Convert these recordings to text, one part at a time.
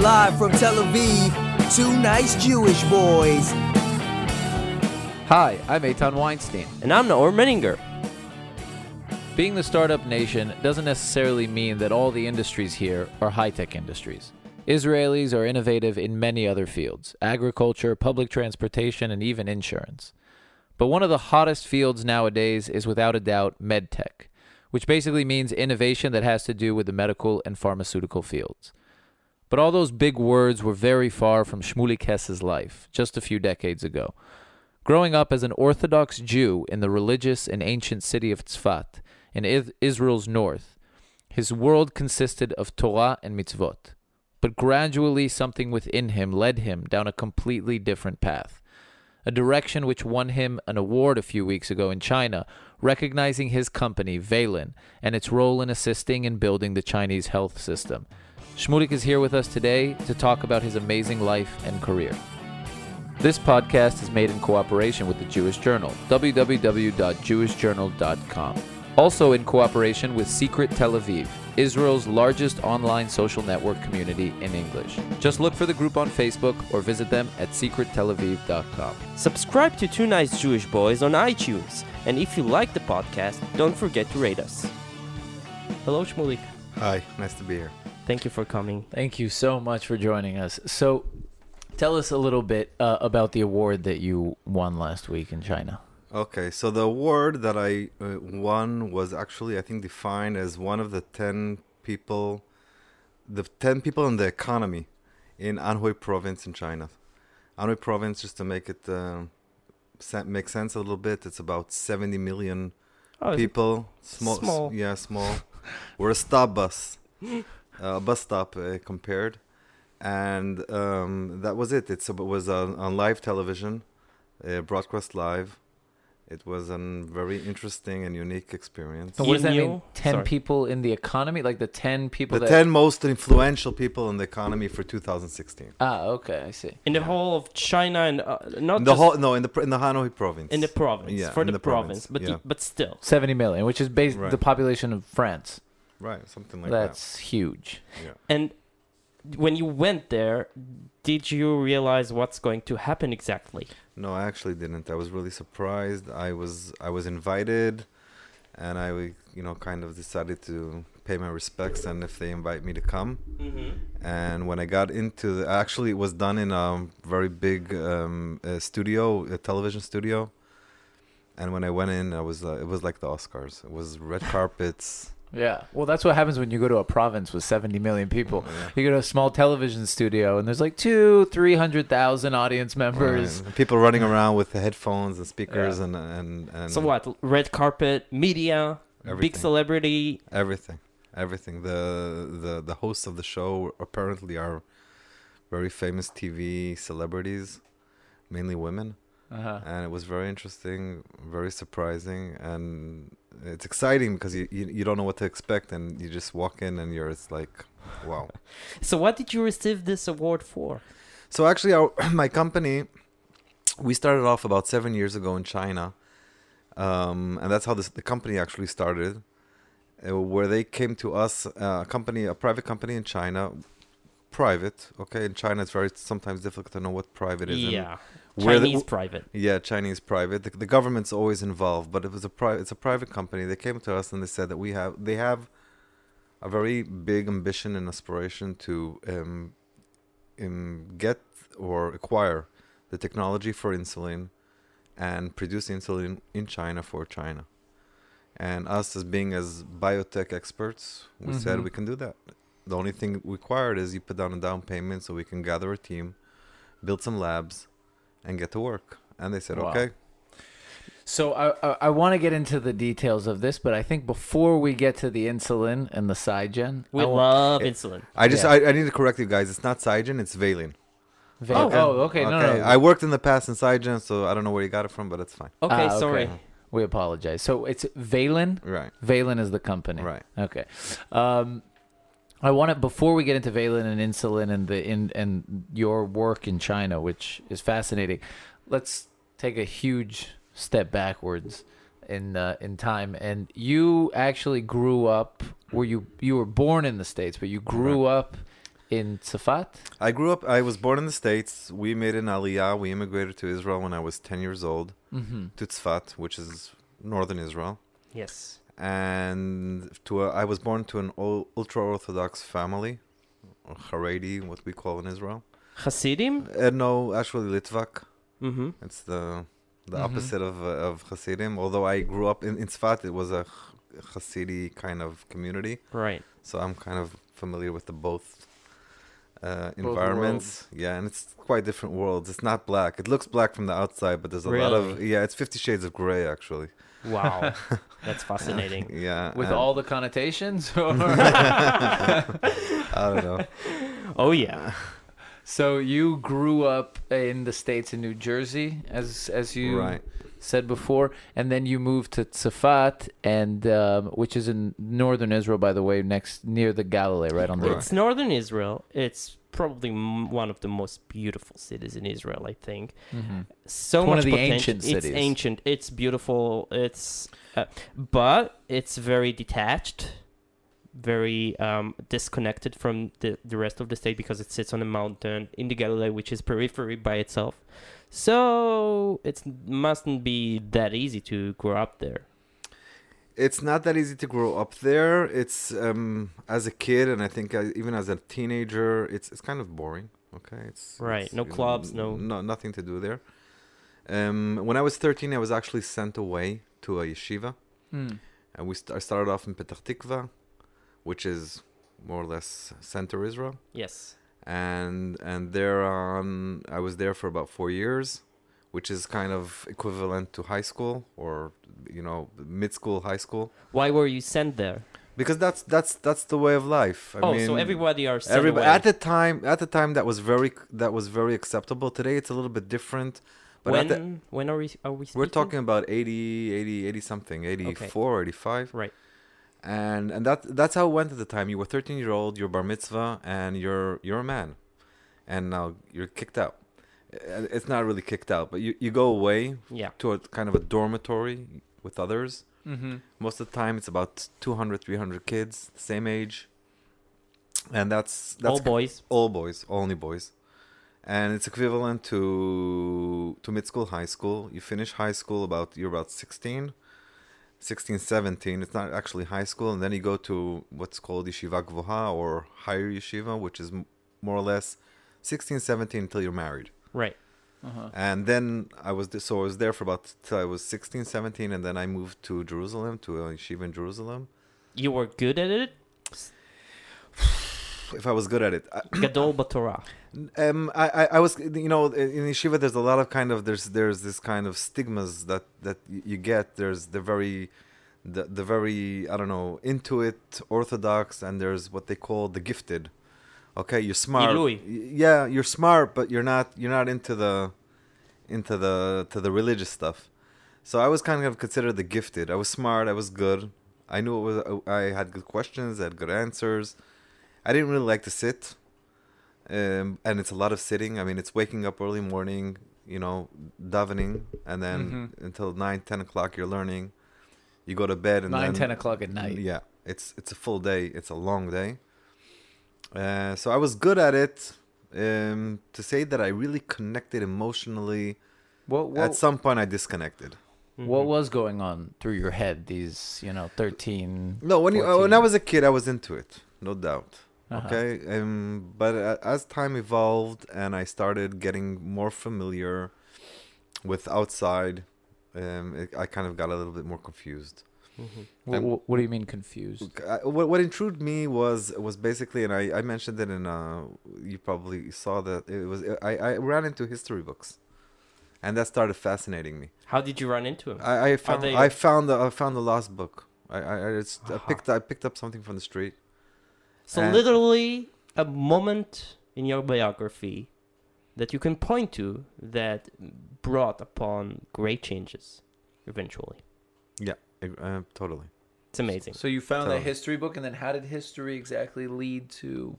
Live from Tel Aviv, two nice Jewish boys. Hi, I'm Eitan Weinstein. And I'm Naor Menninger. Being the startup nation doesn't necessarily mean that all the industries here are high tech industries. Israelis are innovative in many other fields agriculture, public transportation, and even insurance. But one of the hottest fields nowadays is without a doubt medtech, which basically means innovation that has to do with the medical and pharmaceutical fields. But all those big words were very far from Shmulik Hess's life just a few decades ago. Growing up as an Orthodox Jew in the religious and ancient city of Tzfat, in Israel's north, his world consisted of Torah and mitzvot. But gradually, something within him led him down a completely different path. A direction which won him an award a few weeks ago in China, recognizing his company, Valen, and its role in assisting in building the Chinese health system. Shmulik is here with us today to talk about his amazing life and career. This podcast is made in cooperation with the Jewish Journal, www.jewishjournal.com. Also in cooperation with Secret Tel Aviv, Israel's largest online social network community in English. Just look for the group on Facebook or visit them at secrettelaviv.com. Subscribe to Two Nice Jewish Boys on iTunes. And if you like the podcast, don't forget to rate us. Hello, Shmulik. Hi, nice to be here. Thank you for coming. Thank you so much for joining us. So, tell us a little bit uh, about the award that you won last week in China. Okay, so the award that I uh, won was actually, I think, defined as one of the 10 people, the 10 people in the economy in Anhui province in China. Anhui province, just to make it uh, make sense a little bit, it's about 70 million Oh, people. Small, small. yeah, small. We're a stop bus, uh, bus stop uh, compared, and um, that was it. It's, it was on, on live television, uh, broadcast live. It was a very interesting and unique experience. So what does that mean? 10 sorry. people in the economy? Like the 10 people The that. 10 most influential people in the economy for 2016. Ah, okay, I see. in the whole of China and uh, not In the just whole no, in the in the Anhui province. in the province Yeah, for in the, the province, province, but yeah. the, but still 70 million, which is based Right. the population of France. Right, something like that. That's huge. Yeah. and when you went there did you realize what's going to happen exactly No, I actually didn't. I was really surprised. I was I was invited, and I you know kind of decided to pay my respects and if they invite me to come. mm-hmm. And when I got into the actually it was done in a very big um, uh studio, a television studio. And when I went in, I was uh, it was like the Oscars. It was red carpets. Yeah. Well, that's what happens when you go to a province with 70 million people. Yeah. You go to a small television studio and there's like two, 300,000 audience members. Right. People running around with the headphones and speakers Yeah. and, and and so what red carpet media big celebrity Everything, everything. The the the hosts of the show apparently are very famous TV celebrities, mainly women, Uh-huh. and it was very interesting, very surprising, and it's exciting because you, you you don't know what to expect, and you just walk in and you're it's like, wow. so what did you receive this award for So actually, our my company, we started off about seven years ago in China, um, and that's how this, the company actually started. Uh, where they came to us, uh, a company, a private company in China, private. Okay, in China, it's very sometimes difficult to know what private is. yeah where the- chinese private yeah, Chinese private. The, the government's always involved, but it was a private. It's a private company. They came to us and they said that we have they have a very big ambition and aspiration to um, um, get or acquire the technology for insulin and produce insulin in China for China. And us as being as biotech experts, we said Mhm. we can do that. The only thing required is you put down a down payment so we can gather a team, build some labs, and get to work. And they said, Wow. okay. So I I, I want to get into the details of this, but I think before we get to the insulin and the Cygen, we I love it- insulin I just Yeah. I, I need to correct you guys. It's not Cygen, it's Valen. Va- Oh. oh, okay, no, no, no. I worked in the past in Cygen, so I don't know where you got it from, but it's fine. okay Ah, sorry okay. we apologize. So it's Valen. Right. Valen is the company. Right. Okay. Um, I want to before we get into Valen and insulin and the in and your work in China, which is fascinating. Let's take a huge step backwards in uh, in time. And you actually grew up. Were you you were born in the states, but you grew up in Tzafat. I grew up. I was born in the states. We made an aliyah. We immigrated to Israel when I was ten years old Mm-hmm. to Tzfat, which is northern Israel. Yes. And to a, I was born to an ultra orthodox family, or Haredi, what we call in Israel. Hasidim? Uh, no, actually Litvak. Mm-hmm. It's the the Mhm. opposite of uh, of Hasidim. Although I grew up in, in Tzfat, it was a Hasidi kind of community, Right. so I'm kind of familiar with the both. Uh, environments, yeah, and it's quite different worlds. It's not black. It looks black from the outside, but there's a lot of yeah. It's Fifty Shades of Grey, actually. Wow. That's fascinating. Yeah, With and- all the connotations? Or? I don't know. Oh, yeah. so you grew up in the States in New Jersey, as as you Right. said before, and then you moved to Tzafat, and um, which is in northern Israel, by the way, next near the Galilee, right on the It's northern Israel. It's probably one of the most beautiful cities in Israel, I think. Mhm. So It's one much of the potential. ancient It's cities. ancient. It's beautiful. It's uh, but it's very detached, very um, disconnected from the the rest of the state because it sits on a mountain in the Galilee, which is periphery by itself. So it mustn't be that easy to grow up there. It's not that easy to grow up there. It's um, as a kid, and I think even as a teenager, it's it's kind of boring. Okay, it's Right, it's, no you know, clubs, no- no nothing to do there. Um, when I was thirteen, I was actually sent away to a yeshiva, Mm. and we st- I started off in Petah Tikva, which is more or less center Israel, Yes. and and there on I was there for about four years, which is kind of equivalent to high school or you know mid school, high school. Why were you sent there? because that's that's that's the way of life. I oh, mean, so everybody are sent everybody away. at the time at the time that was very that was very acceptable. Today it's a little bit different. But when the, when are we are we we're talking about 80, 80, 80 something, 84, 85. Right. And and that that's how it went at the time. You were 13 year old, you're bar mitzvah, and you're you're a man, and now you're kicked out. It's not really kicked out, but you, you go away Yeah. to a kind of a dormitory with others. Mm-hmm. Most of the time, it's about 200, 300 kids, same age, and that's that's All boys. all boys, only boys, and it's equivalent to to mid school, high school. You finish high school about you're about 16, 16, 17. It's not actually high school, and then you go to what's called yeshiva gvoha or higher yeshiva, which is m- more or less 16, 17 until you're married. Right. Uh-huh. And then I was th- so I was there for about till I was 16, 17, and then I moved to Jerusalem to a yeshiva in Jerusalem. You were good at it. If I was good at it, Gadol Batorah. um, I, I, I was, you know, in yeshiva, there's a lot of kind of there's there's this kind of stigmas that that you get. There's the very, the the very I don't know into it orthodox, and there's what they call the gifted. Okay, you're smart. Yeah, you're smart, but you're not you're not into the into the to the religious stuff. So I was kind of considered the gifted. I was smart. I was good. I knew it was. I had good questions. I had good answers. I didn't really like to sit, um, and it's a lot of sitting. I mean, it's waking up early morning, you know, davening, and then Mhm. until nine, ten o'clock you're learning. You go to bed and Nine, then, ten o'clock at night. Yeah, it's it's a full day. It's a long day. Uh, so I was good at it. Um, to say that I really connected emotionally, What what, at some point I disconnected. what was going on through your head? These you know thirteen. No, when you, uh, when I was a kid, I was into it, no doubt. Uh-huh. Okay, um, but uh, as time evolved and I started getting more familiar with outside, um, it, I kind of got a little bit more confused. Mhm. Wh- what do you mean confused? I, what what intrigued me was was basically, and I, I mentioned it in uh, you probably saw that it was I, I ran into history books, and that started fascinating me. How did you run into him? I, I found they- I found the, I found the lost book. I I, I, just, I picked I picked up something from the street. So and- literally a moment in your biography that you can point to that brought upon great changes eventually. Uh, totally. It's amazing. So you found a Totally. history book, and then how did history exactly lead to?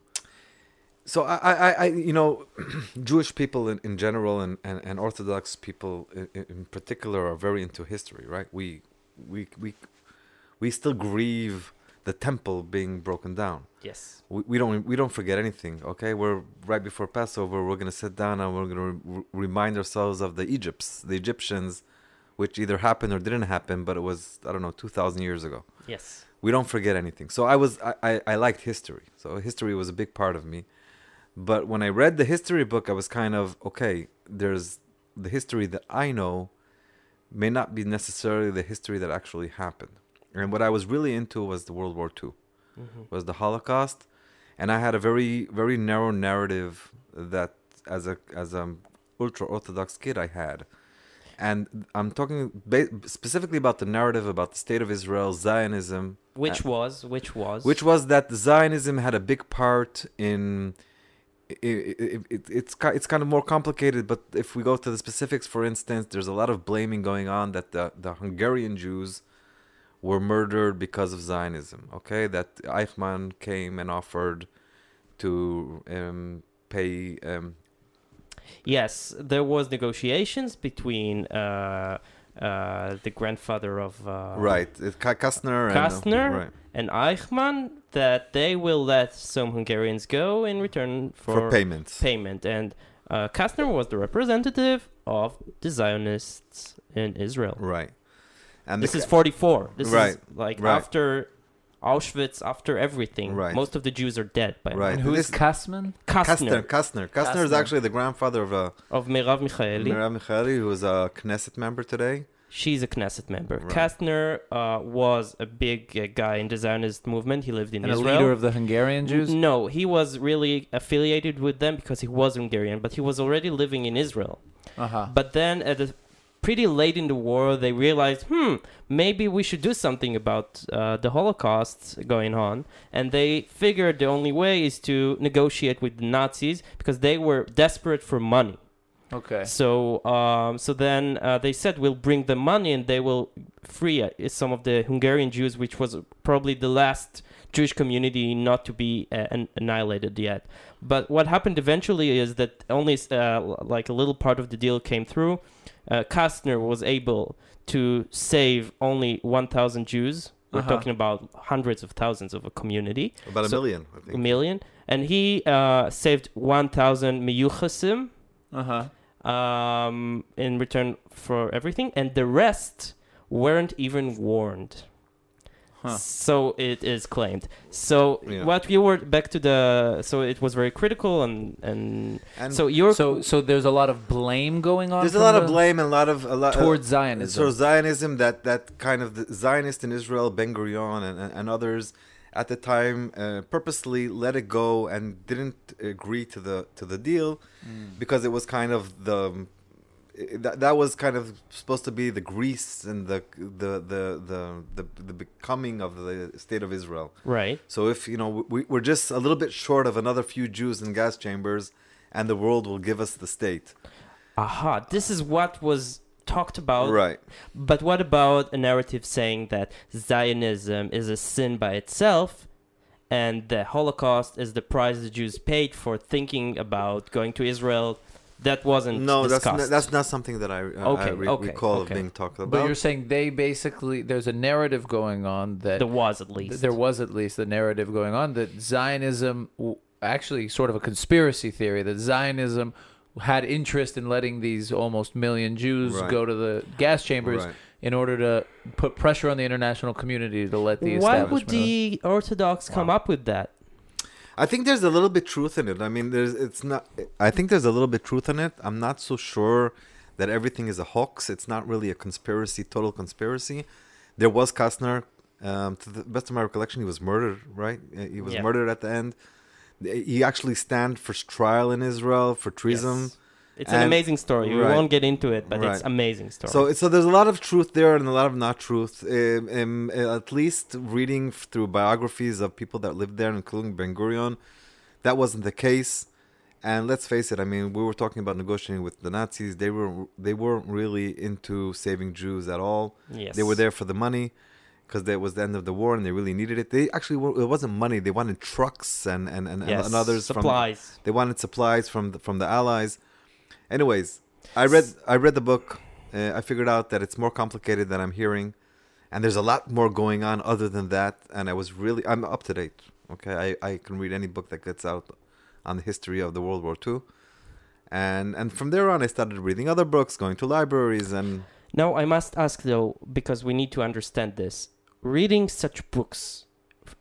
So I, I, I you know, Jewish people in, in general and, and, and Orthodox people in, in particular are very into history, right? We, we, we, we still grieve the temple being broken down. Yes. We, we don't we don't forget anything. Okay, we're right before Passover. We're gonna sit down and we're gonna re- remind ourselves of the Egypts, the Egyptians, which either happened or didn't happen, but it was I don't know two thousand years ago. Yes. We don't forget anything. So I was I, I, I liked history. So history was a big part of me. But when I read the history book, I was kind of okay. There's the history that I know may not be necessarily the history that actually happened. And what I was really into was the World War II, Mm-hmm. was the Holocaust, and I had a very very narrow narrative that as a as a ultra orthodox kid I had. And I'm talking ba- specifically about the narrative about the state of Israel, Zionism, Which was, which was, which was that Zionism had a big part in. It, it, it, it's it's kind of more complicated, but if we go to the specifics, for instance, there's a lot of blaming going on that the, the Hungarian Jews were murdered because of Zionism. Okay, that Eichmann came and offered to um, pay. Um, Yes, there was negotiations between uh, uh, the grandfather of uh, right, it, Ka- Kastner and uh, Kastner right, and Eichmann that they will let some Hungarians go in return for, for payments. payment. And uh, Kastner was the representative of the Zionists in Israel. Right, and This the is 44. This Right, is like right. after Auschwitz, after everything. Right. Most of the Jews are dead by Right. And now. who This- Kastman? Kastner. Kastner Kastner. Kastner is actually the grandfather of uh, of Merav Michaeli. Merav Michaeli, who is a Knesset member today. She's a Knesset member. Right. Kastner uh, was a big uh, guy in the Zionist movement. He lived in And a leader of the Hungarian Jews? N- No, he was really affiliated with them because he was Hungarian, but he was already living in Israel. Uh-huh. But then at the pretty late in the war, they realized, hmm, maybe we should do something about uh, the Holocaust going on. And they figured the only way is to negotiate with the Nazis because they were desperate for money. Okay. So, um, so then uh, they said we'll bring the money and they will free uh, some of the Hungarian Jews, which was probably the last Jewish community not to be uh, an- annihilated yet. But what happened eventually is that only uh, like a little part of the deal came through. Uh, Kastner was able to save only 1,000 Jews. We're Uh-huh. talking about hundreds of thousands of a community About a So- million, I a think. A million, and he uh, saved 1,000 miyuchasim Uh-huh. um, in return for everything, and the rest weren't even warned. Huh. So it is claimed. So Yeah. what you were back to the so it was very critical and and And so you're So so there's a lot of blame going on there's a from lot of blame and a lot of a lot towards Zionism. So Zionism, that that kind of the Zionist in Israel, Ben Gurion and, and, and others at the time uh, purposely let it go and didn't agree to the to the deal Mm. because it was kind of the that, that was kind of supposed to be the Greece and the the the the the, the becoming of the state of Israel. right. So if you know we, we're just a little bit short of another few Jews in gas chambers, and the world will give us the state. Aha, this is what was talked about. Right. But what about a narrative saying that Zionism is a sin by itself and the Holocaust is the price the Jews paid for thinking about going to Israel? That wasn't No, that's discussed. not, that's not something that I, uh, Okay, I re- okay, recall of okay. being talked about. But you're saying they basically there's a narrative going on that there was at least. there was at least a narrative going on that Zionism w- actually sort of a conspiracy theory that Zionism had interest in letting these almost million Jews Right. go to the gas chambers Right. in order to put pressure on the international community to let the Why would the Orthodox come up with that? I think there's a little bit truth in it. I mean, there's it's not. I think there's a little bit truth in it. I'm not so sure that everything is a hoax. It's not really a conspiracy, total conspiracy. There was Kastner. Um, to the best of my recollection, he was murdered. Right? Uh, He was Yeah. murdered at the end. He actually stand for trial in Israel for treason. Yes. It's an amazing story. We right. won't get into it, but it's amazing story. So, so there's a lot of truth there and a lot of not truth. Um, um, uh, at least reading through biographies of people that lived there, including Ben Gurion, that wasn't the case. And let's face it. I mean, we were talking about negotiating with the Nazis. They were they weren't really into saving Jews at all. yes. They were there for the money because that was the end of the war and they really needed it. They actually were, it wasn't money. They wanted trucks and and and, yes. and others from supplies. they wanted supplies from the, from the allies. Anyways, I read I read the book. Uh, I figured out that it's more complicated than I'm hearing, and there's a lot more going on other than that. And I was really I'm up to date. Okay, I I can read any book that gets out on the history of the World War II. And and from there on, I started reading other books, going to libraries, and Now, I must ask though, because we need to understand this. Reading such books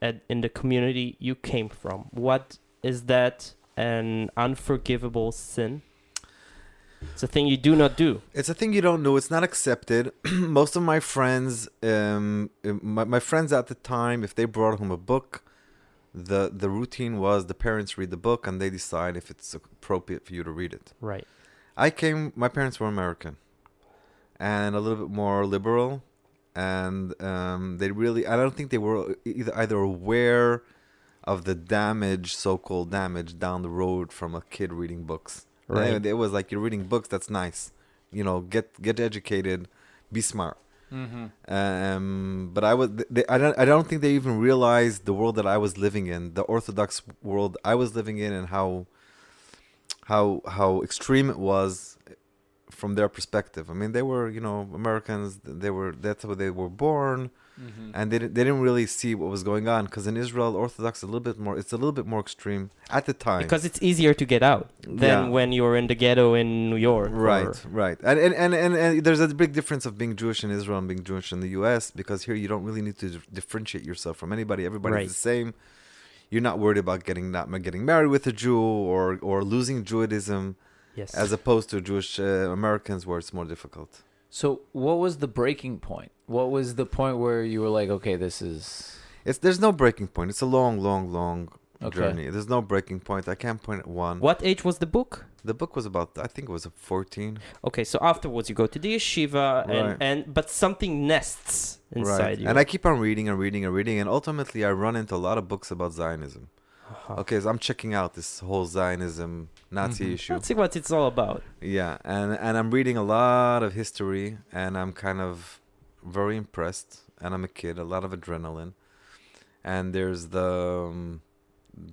at, in the community you came from, what is that an unforgivable sin? It's a thing you do not do. It's a thing you don't know. It's not accepted. Most of my friends, um, my, my friends at the time, if they brought home a book, the the routine was the parents read the book and they decide if it's appropriate for you to read it. Right. I came. My parents were American, and a little bit more liberal, and um, they really. I don't think they were either either aware of the damage, so-called damage, down the road from a kid reading books. Right. It, it was like you're reading books. That's nice. You know, get get educated, be smart. Mm-hmm. Um, but I was. They, I don't. I don't think they even realized the world that I was living in, the Orthodox world I was living in, and how how how extreme it was from their perspective. I mean, they were you know Americans. They were that's how they were born, Mm-hmm. and they didn't, they didn't really see what was going on because in Israel, Orthodox is a little bit more. It's a little bit more extreme at the time. Because it's easier to get out than Yeah. when you're in the ghetto in New York. Right, or- right, and and, and and and there's a big difference of being Jewish in Israel and being Jewish in the U.S. because here you don't really need to dif- differentiate yourself from anybody. Everybody's Right. the same. You're not worried about getting not getting married with a Jew or or losing Judaism, Yes. as opposed to Jewish uh, Americans where it's more difficult. So, what was the breaking point? What was the point where you were like, okay, this is It's there's no breaking point. It's a long, long, long Okay. journey. There's no breaking point. I can't point at one. what age was the book? The book was about I think it was a 14. Okay, so afterwards you go to the yeshiva and, Right. and but something nests inside right. you. And I keep on reading and reading and reading, and ultimately I run into a lot of books about Zionism. Okay, so I'm checking out this whole Zionism Nazi Mhm. issue. Let's see what it's all about. Yeah, and and I'm reading a lot of history, and I'm kind of very impressed. And I'm a kid, a lot of adrenaline, and there's the um,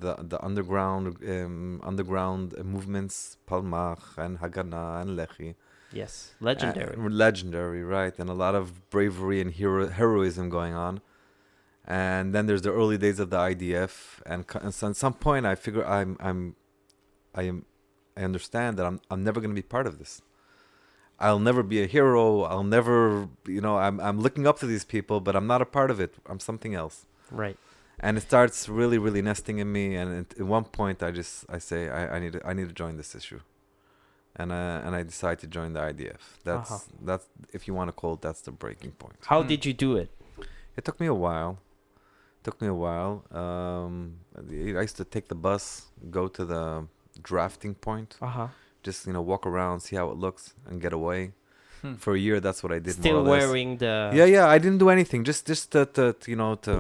the the underground um, underground movements, Palmach and Haganah and Lehi. Yes, legendary. Uh, legendary, right? And a lot of bravery and hero heroism going on. And then there's the early days of the IDF, and, and so at some point, I figure I'm I'm I am I understand that I'm I'm never going to be part of this. I'll never be a hero. I'll never, you know, I'm I'm looking up to these people, but I'm not a part of it. I'm something else. right. And it starts really, really nesting in me. And at, at one point, I just I say I, I need to, I need to join this issue, and uh, and I decide to join the IDF. That's Uh-huh. that's if you want to call it, that's the breaking point. How Hmm. did you do it? It took me a while. Took me a while. Um, I used to take the bus, go to the drafting point, Uh huh. just you know walk around, see how it looks, and get away. Hmm. For a year, that's what I did. Still more or less. wearing the Yeah, yeah. I didn't do anything. Just, just to, to, you know, to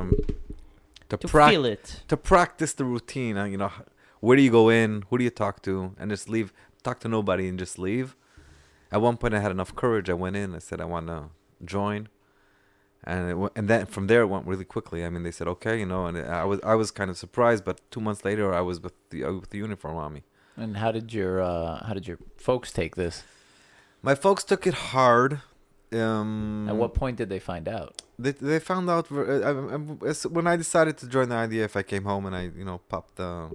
to, to prac- feel it. to practice the routine. uh, You know, where do you go in? Who do you talk to? And just leave. Talk to nobody and just leave. At one point, I had enough courage. I went in. I said, I want to join. And w- and then from there it went really quickly. I mean, they said okay, you know, and I was I was kind of surprised. But two months later, I was with the uh, with the uniform army. and how did your uh, how did your folks take this? My folks took it hard. Um, At what point did they find out? They they found out uh, I- as- when I decided to join the IDF. I came home and I you know popped the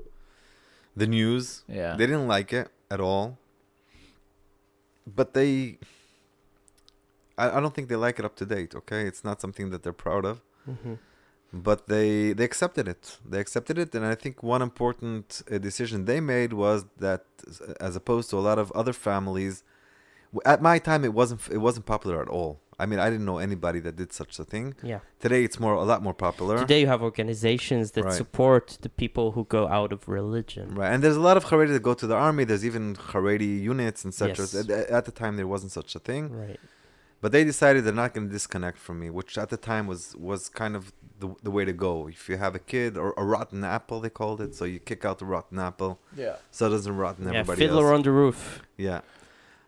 the news. Yeah. They didn't like it at all. But they, I, I don't think they like it up to date. Okay, it's not something that they're proud of. Mhm. But they they accepted it. They accepted it, and I think one important uh, decision they made was that, as opposed to a lot of other families, at my time it wasn't it wasn't popular at all. I mean, I didn't know anybody that did such a thing. Yeah. Today, it's more a lot more popular. Today you have organizations that Right. support the people who go out of religion. Right, and there's a lot of Haredi that go to the army. There's even Haredi units and such. Yes. At, at the time, there wasn't such a thing. Right. But they decided they're not going to disconnect from me, which at the time was was kind of the the way to go. If you have a kid or a rotten apple, they called it, so you kick out the rotten apple, Yeah. so it doesn't rotten Yeah, everybody Fiddler else. on the Roof. yeah.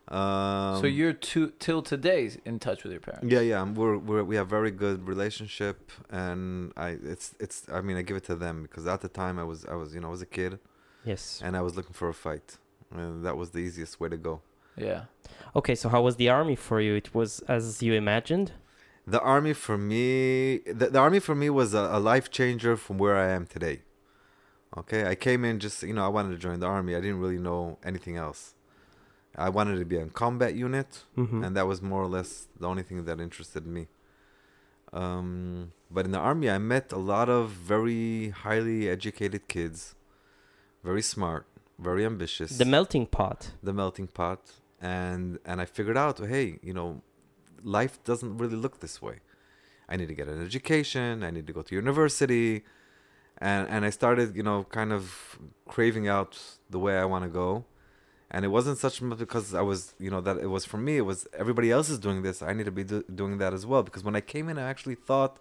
Um, so you're to, till today in touch with your parents. Yeah, yeah, we're, we're we have very good relationship, and I it's it's I mean I give it to them because at the time I was I was you know I was a kid Yes. and I was looking for a fight, and that was the easiest way to go. Yeah. Okay, so how was the army for you? It was as you imagined? The army for me, the, the army for me was a, a life changer from where I am today. Okay, I came in just you know I wanted to join the army. I didn't really know anything else. I wanted to be in combat unit, Mhm. and that was more or less the only thing that interested me. Um, but in the army, I met a lot of very highly educated kids, very smart, very ambitious. the melting pot. the melting pot, and and I figured out, hey, you know, life doesn't really look this way. I need to get an education. I need to go to university, and and I started, you know, kind of craving out the way I want to go. And it wasn't such because I was, you know, that it was for me. It was everybody else is doing this. I need to be do- doing that as well. Because when I came in, I actually thought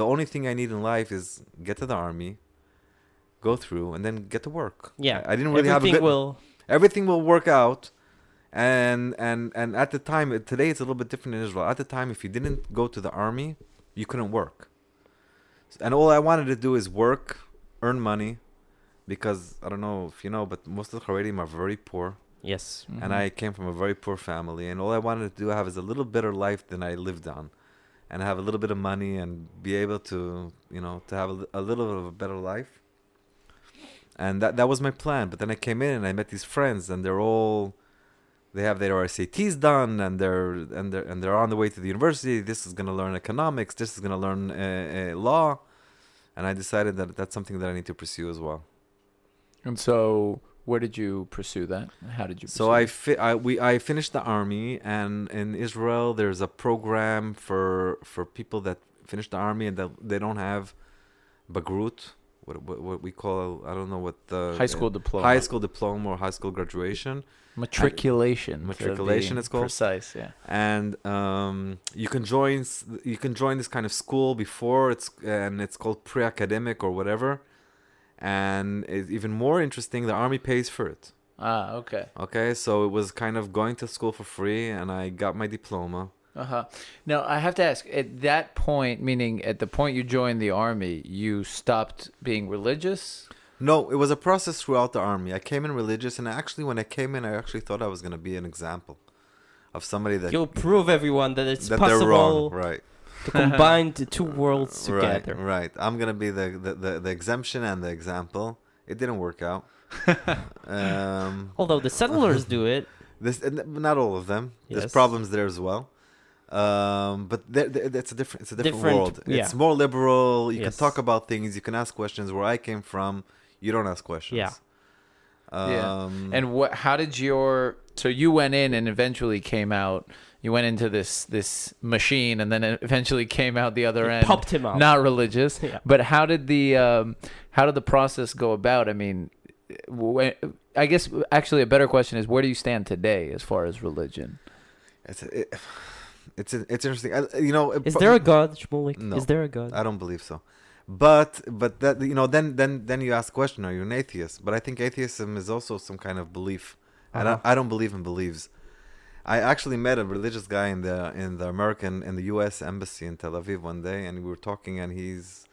the only thing I need in life is get to the army, go through, and then get to work. Yeah, I, I didn't really have a Everything good will. everything will work out and and and at the time today it's a little bit different in israel. At the time if you didn't go to the army you couldn't work. And all i wanted to do is work earn money because i don't know if you know but most of the haredim are very poor. Yes. and i came from a very poor family and all i wanted to do have is a little better life than i lived on and have a little bit of money and be able to you know to have a, a little bit of a better life. And that that was my plan but then i came in and i met these friends and they're all they have their SATs done and they're and they're and they're on the way to the university. This is going to learn economics. This is going to learn uh, uh, law. And i decided that that's something that i need to pursue as well. And so, where did you pursue that? How did you? So I, fi- I we I finished the army, and in Israel there's a program for for people that finish the army and that they don't have bagrut, what what, what we call I don't know what the high school diploma, high school diploma or high school graduation, matriculation, to Matriculation it's called. Precise, yeah. and um, you can join you can join this kind of school before it's and it's called pre-academic or whatever, and it's even more interesting. The army pays for it. Ah, okay. Okay, so it was kind of going to school for free, and I got my diploma. Uh huh. Now I have to ask. At that point, meaning at the point you joined the army, you stopped being religious. No, it was a process throughout the army. I came in religious, and actually, when I came in, I actually thought I was going to be an example of somebody that You'll prove everyone that it's that they're wrong. possible Right, to combine the two worlds right, together. right. I'm going to be the, the the the exemption and the example. It didn't work out. um, Although the settlers do it. this not all of them. There's problems there as well. Um, but there, there, it's a different, it's a different, Different, world. yeah. It's more liberal. You Yes. can talk about things. You can ask questions. Where I came from, you don't ask questions. Yeah. Yeah. Um, And what? How did your? So you went in and eventually came out. You went into this this machine and then it eventually came out the other It end. popped him out. Not religious, Yeah. but how did the um, how did the process go about? I mean, wh- I guess actually a better question is where do you stand today as far as religion? It's it, it's it's interesting. I, you know, Is there a god, Shmulik? No. Is there a god? I don't believe so. But but that you know then then then you ask the question: Are you an atheist? But I think atheism is also some kind of belief, and Uh-huh. I, I don't believe in beliefs. I actually met a religious guy in the in the American in the U.S. embassy in Tel Aviv one day, and we were talking, and he's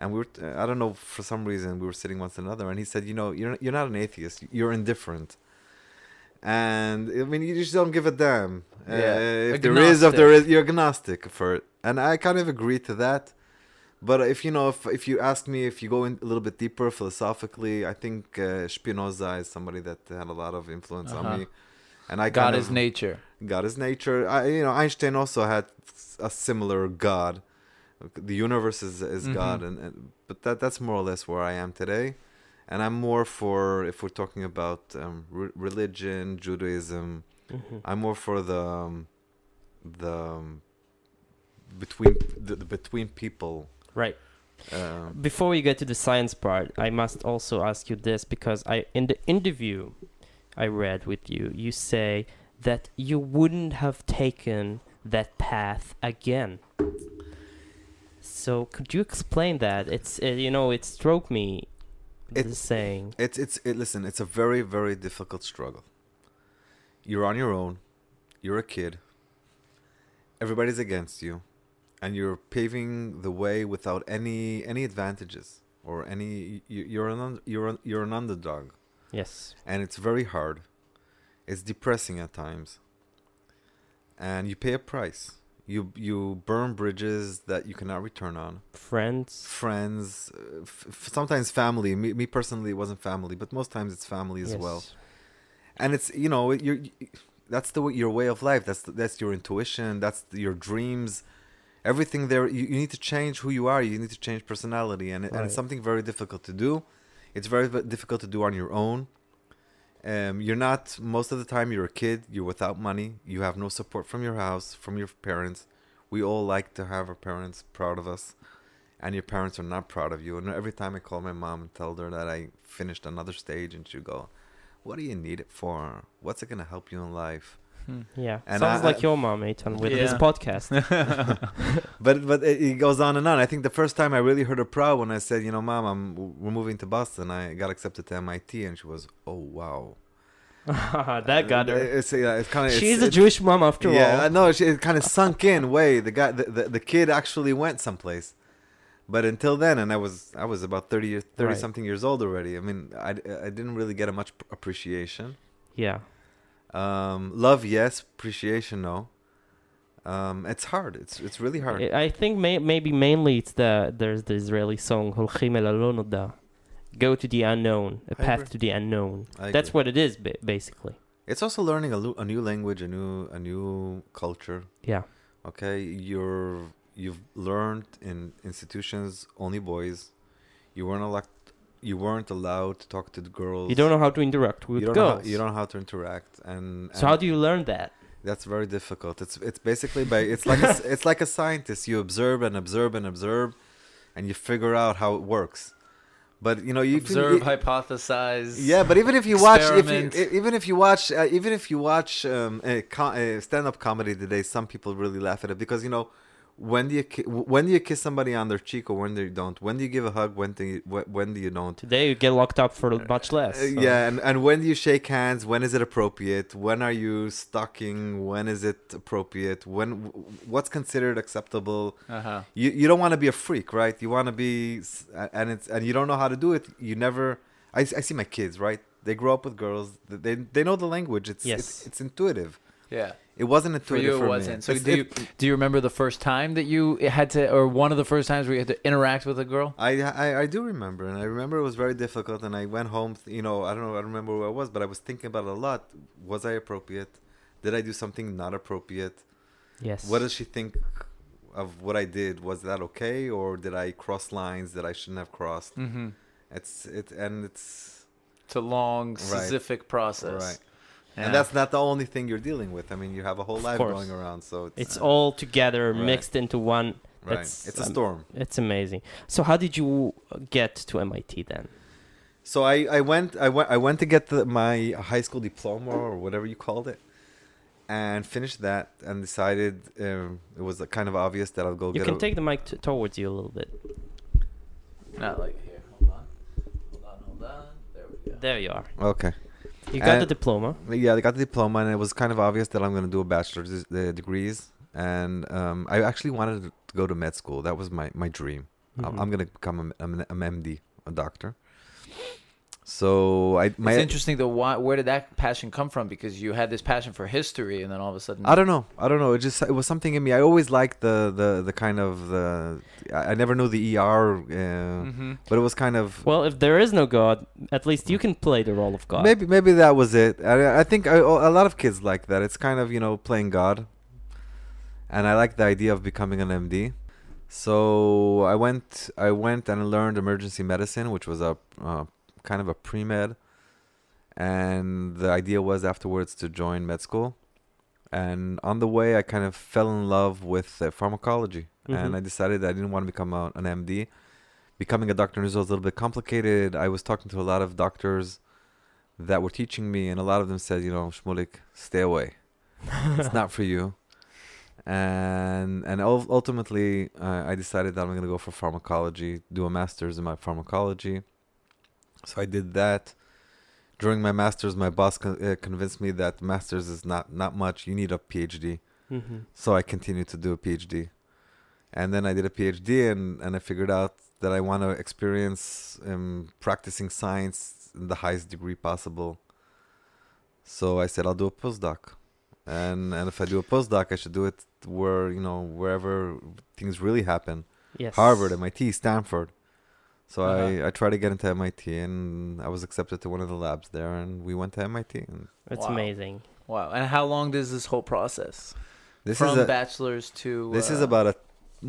and we were I don't know for some reason we were sitting one to another, and he said, you know, you're you're not an atheist, you're indifferent. And I mean, you just don't give a damn. Yeah. Uh, if there is, if there Agnostic. is, you're agnostic for it, and I kind of agree to that. But if you know, if if you ask me, if you go in a little bit deeper philosophically, I think uh, Spinoza is somebody that had a lot of influence Uh-huh. on me, and I God is of, nature. God is nature. I, you know, Einstein also had a similar God. The universe is is Mhm. God, and, and but that that's more or less where I am today, and I'm more for if we're talking about um, re- religion, Judaism. Mhm. I'm more for the um, the um, between the, the between people. Right. Um, Before we get to the science part, I must also ask you this because I in the interview I read with you, you say that you wouldn't have taken that path again. So could you explain that? It's uh, you know it struck me. It- the saying. it's it's it, listen. It's a very very difficult struggle. You're on your own. You're a kid. Everybody's against you, and you're paving the way without any any advantages or any. You, you're an you're an, you're an underdog. Yes. and it's very hard. It's depressing at times. And you pay a price. You you burn bridges that you cannot return on. Friends. Friends, uh, f- sometimes family. Me, me personally, it wasn't family, but most times it's family as well. And it's you know you're, that's the your way of life. That's that's your intuition. That's your dreams. Everything there. You, you need to change who you are. You need to change personality, and it- and it's something very difficult to do. It's very difficult to do on your own. Um, you're not most of the time. You're a kid. You're without money. You have no support from your house, from your parents. We all like to have our parents proud of us, and your parents are not proud of you. And every time I call my mom and tell her that I finished another stage, and she go, "What do you need it for? What's it gonna help you in life?" Hmm. Yeah. And Sounds I- like your mom, Eitan, with this podcast. But but it, it goes on and on. I think the first time I really heard her proud when I said, you know, mom, I'm we're moving to Boston. I got accepted to MIT, and she was, oh wow, that got her. It's yeah, it's kind of She's a Jewish mom after all. yeah, I all. know. She, it kind of sunk in. Way the guy, the, the, the kid actually went someplace. But until then, and I was I was about 30, years- 30 Right. something years old already. I mean, I, I didn't really get a much appreciation. Yeah. Um, love, yes. Appreciation, no. Um, it's hard. It's it's really hard. I think may- maybe mainly it's the there's the Israeli song "Holchim el Alonoda," go to the unknown, a path to the unknown. I That's what it is, basically. It's also learning a, lu- a new language, a new a new culture. Yeah. Okay, you're you've learned in institutions only boys. You weren't allowed. You weren't allowed to talk to the girls. You don't know how to interact with you don't know girls. how, you don't know how to interact, and, so how do you learn that? that's very difficult. It's it's basically by it's like a, s- it's like a scientist. You observe and observe and observe, and you figure out how it works. But you know you Observe, you, hypothesize. yeah, but even if you watch, if you, even if you watch, uh, even if you watch um, a a stand-up comedy today, some people really laugh at it because you know, when do you when do you kiss somebody on their cheek or when do you don't? When do you give a hug? When do you wh- when do you don't? Today you get locked up for much less. Uh, so- yeah, and, and when do you shake hands? When is it appropriate? When are you stalking? When is it appropriate? When what's considered acceptable? Uh-huh. You you don't want to be a freak, right? You want to be, and it's and you don't know how to do it. You never. I, I see my kids, right? They grow up with girls. They they know the language. It's Yes. it's, it's intuitive. Yeah. It wasn't For intuitive you, for, it me. wasn't. So It's- do you do you remember the first time that you had to, or one of the first times where you had to interact with a girl? I, I I do remember, and I remember it was very difficult. And I went home. You know, I don't know. I don't remember where I was, but I was thinking about it a lot. Was I appropriate? Did I do something not appropriate? Yes. What does she think of what I did? Was that okay, or did I cross lines that I shouldn't have crossed? Mm-hmm. It's it, and it's It's a long, Right. Sisyphic process. right. Yeah. And that's not the only thing you're dealing with. I mean, you have a whole Of life course. going around, so it's, It's all together Right. mixed into one. right. that's, It's a um, storm. It's amazing. So how did you get to MIT then? So I, I went I went I went to get the, my high school diploma or whatever you called it, and finished that and decided um, it was kind of obvious that I'll go You get can a, take the mic t- towards you a little bit. Not like here. Hold on. Hold on. Hold on. There we go. There you are. okay. You got the diploma. Yeah, I got the diploma, and it was kind of obvious that I'm going to do a bachelor's uh, degrees. And um, I actually wanted to go to med school. That was my, my dream. I'm, Mhm. I'm going to become a, an MD, a doctor. So I my it's interesting though. Why, where did that passion come from? Because you had this passion for history, and then all of a sudden, I don't know. I don't know. It just it was something in me. I always liked the the the kind of the. I I never knew the ER, uh, hmm but it was kind of Well, if there is no God, at least you can play the role of God. maybe maybe that was it. I, I think I, a lot of kids like that. It's kind of you know playing God, and I like the idea of becoming an MD. So I went I went and learned emergency medicine, which was a uh, kind of a pre med, and the idea was afterwards to join med school. And on the way, I kind of fell in love with uh, pharmacology, Mhm. and I decided I didn't want to become a, an MD. Becoming a doctor in Israel is a little bit complicated. I was talking to a lot of doctors that were teaching me, and a lot of them said, you know, Shmulik, stay away. it's not for you. And and ultimately, uh, I decided that I'm going to go for pharmacology, do a master's in my pharmacology. So I did that. During my master's, my boss con- uh, convinced me that master's is not not much. You need a PhD. hmm So I continued to do a PhD. And then I did a PhD and, and I figured out that I want to experience um, practicing science in the highest degree possible. So I said, I'll do a postdoc. And, and if I do a postdoc, I should do it where you know wherever things really happen. Yes. Harvard, MIT, Stanford. So Uh-huh. I, I tried to get into MIT and I was accepted to one of the labs there and we went to MIT. And It's Wow. amazing. Wow. And how long does this whole process? this From is a, bachelor's to this is uh, about a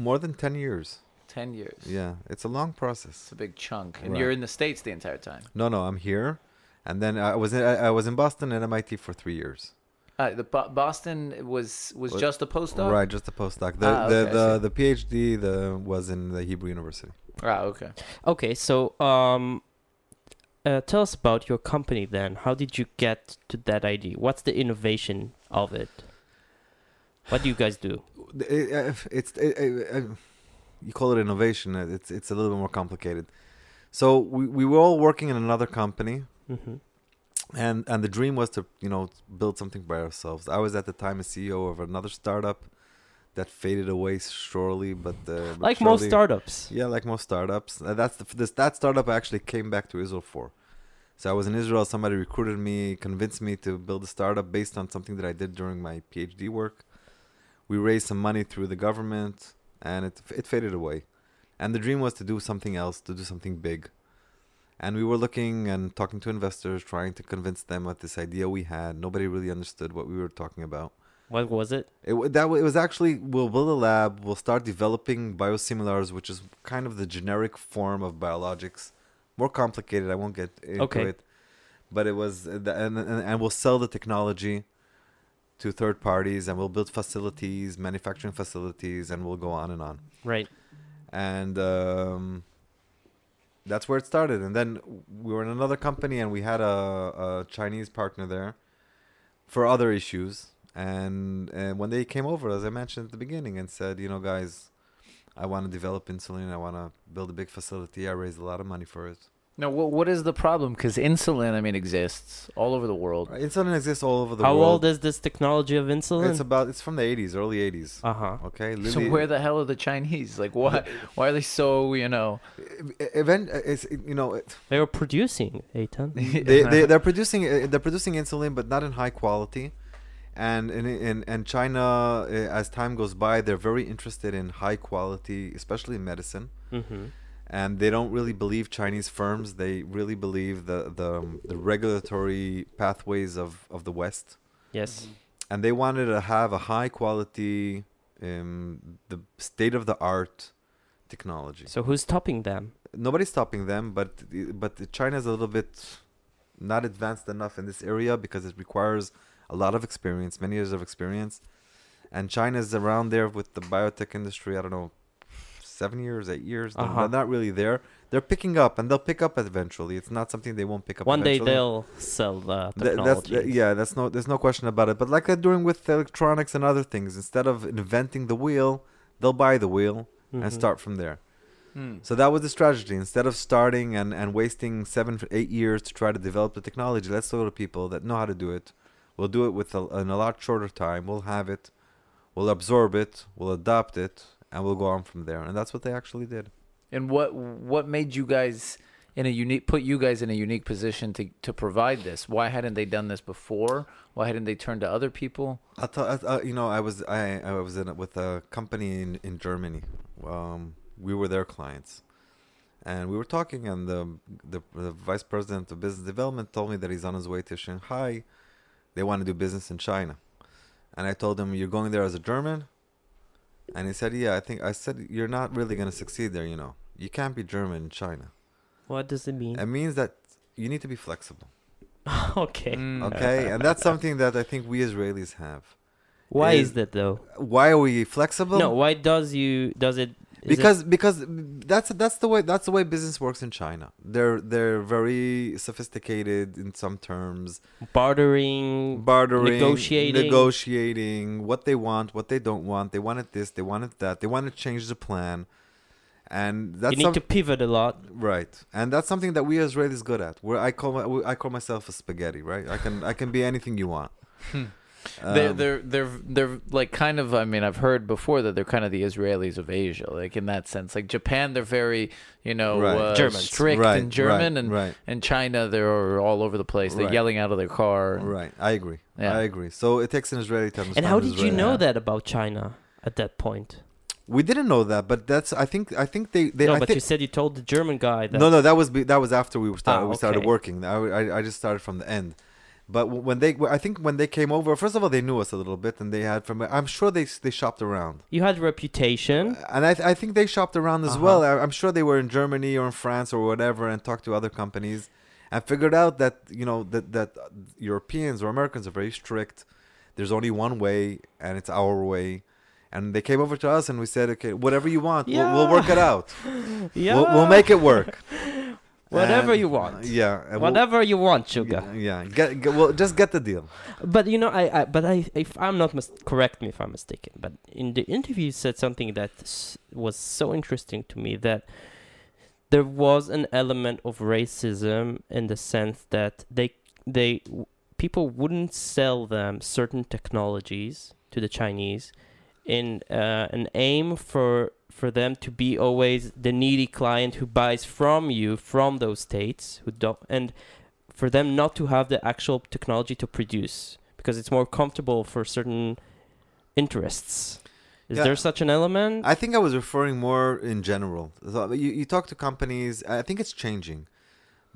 more than ten years. 10 years. Yeah, it's a long process. It's a big chunk. And Right. you're in the States the entire time. No, no, I'm here, and then I was in, I, I was in Boston at MIT for three years. Uh, the Bo- Boston was was What- just a postdoc. Right, just a postdoc. The Ah, the okay, I the, the PhD the was in the Hebrew University. Ah, okay. Okay, so um, uh, tell us about your company then. How did you get to that idea? What's the innovation of it? What do you guys do? Uh, it's it- it- uh, you call it innovation. uh, It's it's a little bit more complicated. So we, we were all working in another company, hmm and and the dream was to you know build something by ourselves. I was at the time a CEO of another startup that faded away surely, but, uh, but Like most startups. Yeah, like most startups. Uh, That's the, this that startup I actually came back to Israel for. So I was in Israel. Somebody recruited me, convinced me to build a startup based on something that I did during my PhD work. We raised some money through the government, and it it faded away. And the dream was to do something else, to do something big. And we were looking and talking to investors, trying to convince them of this idea we had. Nobody really understood what we were talking about. What was it? It, that it was actually we'll build a lab. We'll start developing biosimilars, which is kind of the generic form of biologics. More complicated. I won't get into Okay. it, but it was and, and and we'll sell the technology to third parties, and we'll build facilities, manufacturing facilities, and we'll go on and on. Right. And um, that's where it started. And then we were in another company, and we had a, a Chinese partner there for other issues. And, and when they came over, as I mentioned at the beginning, and said, you know, guys, I want to develop insulin. I want to build a big facility. I raised a lot of money for it. No, what what is the problem? Because insulin, I mean, exists all over the world. Insulin exists all over the How world. How old is this technology of insulin? It's about. It's from the 80s, early 80s. uh huh. Okay. So where the hell are the Chinese? Like, why why are they so you know? Event it's you know it- They were producing Eitan. they, they they're producing they're producing insulin but not in high quality and in in and China uh, as time goes by they're very interested in high quality especially in medicine mm-hmm. and they don't really believe Chinese firms they really believe the the um, the regulatory pathways of of the west Yes. and they wanted to have a high quality um the state of the art technology So who's stopping them? nobody's stopping them, but but China's a little bit not advanced enough in this area because it requires a lot of experience, many years of experience, and China's around there with the biotech industry. I don't know, seven years, eight years. They're, Uh-huh. they're not really there. They're picking up, and they'll pick up eventually. It's not something they won't pick up. One day they'll sell the Th- that's technology. yeah. That's no. There's no question about it. But like they're doing with electronics and other things, instead of inventing the wheel, they'll buy the wheel and Mhm. start from there. Hmm. So that was the strategy. Instead of starting and, and wasting seven, eight years to try to develop the technology, let's go to people that know how to do it. We'll do it with a, in a lot shorter time. We'll have it. We'll absorb it. We'll adopt it, and we'll go on from there. And that's what they actually did. And what what made you guys in a unique put you guys in a unique position to to provide this? Why hadn't they done this before? Why hadn't they turned to other people? I thought, uh, you know, I was I, I was in, with a company in, in Germany. Um, we were their clients, and we were talking, and the, the the vice president of business development told me that he's on his way to Shanghai. They want to do business in China, and I told him, "You're going there as a German," and he said, "Yeah, I think." I said, "You're not really going to succeed there. You know, you can't be German in China. What does it mean? It means that you need to be flexible." okay. Mm. Okay, and that's something that I think we Israelis have. Why is- is that though? Why are we flexible? no, why does you does it? Is it- because because that's that's the way that's the way business works in China. They're they're very sophisticated in some terms, bartering, bartering, Negotiating. negotiating what they want, what they don't want. They wanted this, they wanted that. They want to change the plan, and that's you need some- to pivot a lot. right. And that's something that we Israelis good at. Where I call my, I call myself a spaghetti. Right. I can I can be anything you want. Hmm. They're Um, they're they're they're like kind of. I mean, I've heard before that they're kind of the Israelis of Asia, like in that sense. Like Japan, they're very you know Right. uh, Germans. strict right, and German, right, and right. and China, they're all over the place. They're Right. yelling out of their car. Right, I agree. Yeah. I agree. So it takes an Israeli to understand. And how did you know Yeah. that about China? at that point. We didn't know that, but that's I think I think they they no, I but think, you said you told the German guy that. no no that was be, that was after we were started Ah, we started working. I, I I just started from the end. But when they I think when they came over, first of all they knew us a little bit, and they had from I'm sure they they shopped around. You had reputation. And I, th- I think they shopped around as Uh-huh. well. I, I'm sure they were in Germany or in France or whatever and talked to other companies and figured out that, you know, that, that Europeans or Americans are very strict. There's only one way and it's our way. And they came over to us and we said, okay, whatever you want, we'll, we'll work it out. Yeah. We'll, we'll make it work. Whatever And- you want. Yeah. we'll- Whatever you want, Sugar. Yeah, yeah. Get, get, well, just get the deal. But you know, I, I but I, if I'm not mis- correct me if I'm mistaken, but in the interview you said something that s- was so interesting to me that there was an element of racism in the sense that they they people wouldn't sell them certain technologies to the Chinese in uh, an aim for for them to be always the needy client who buys from you from those states who don't and for them not to have the actual technology to produce because it's more comfortable for certain interests. Is Yeah. there such an element? I think I was referring more in general. So you, you talk to companies. I think it's changing,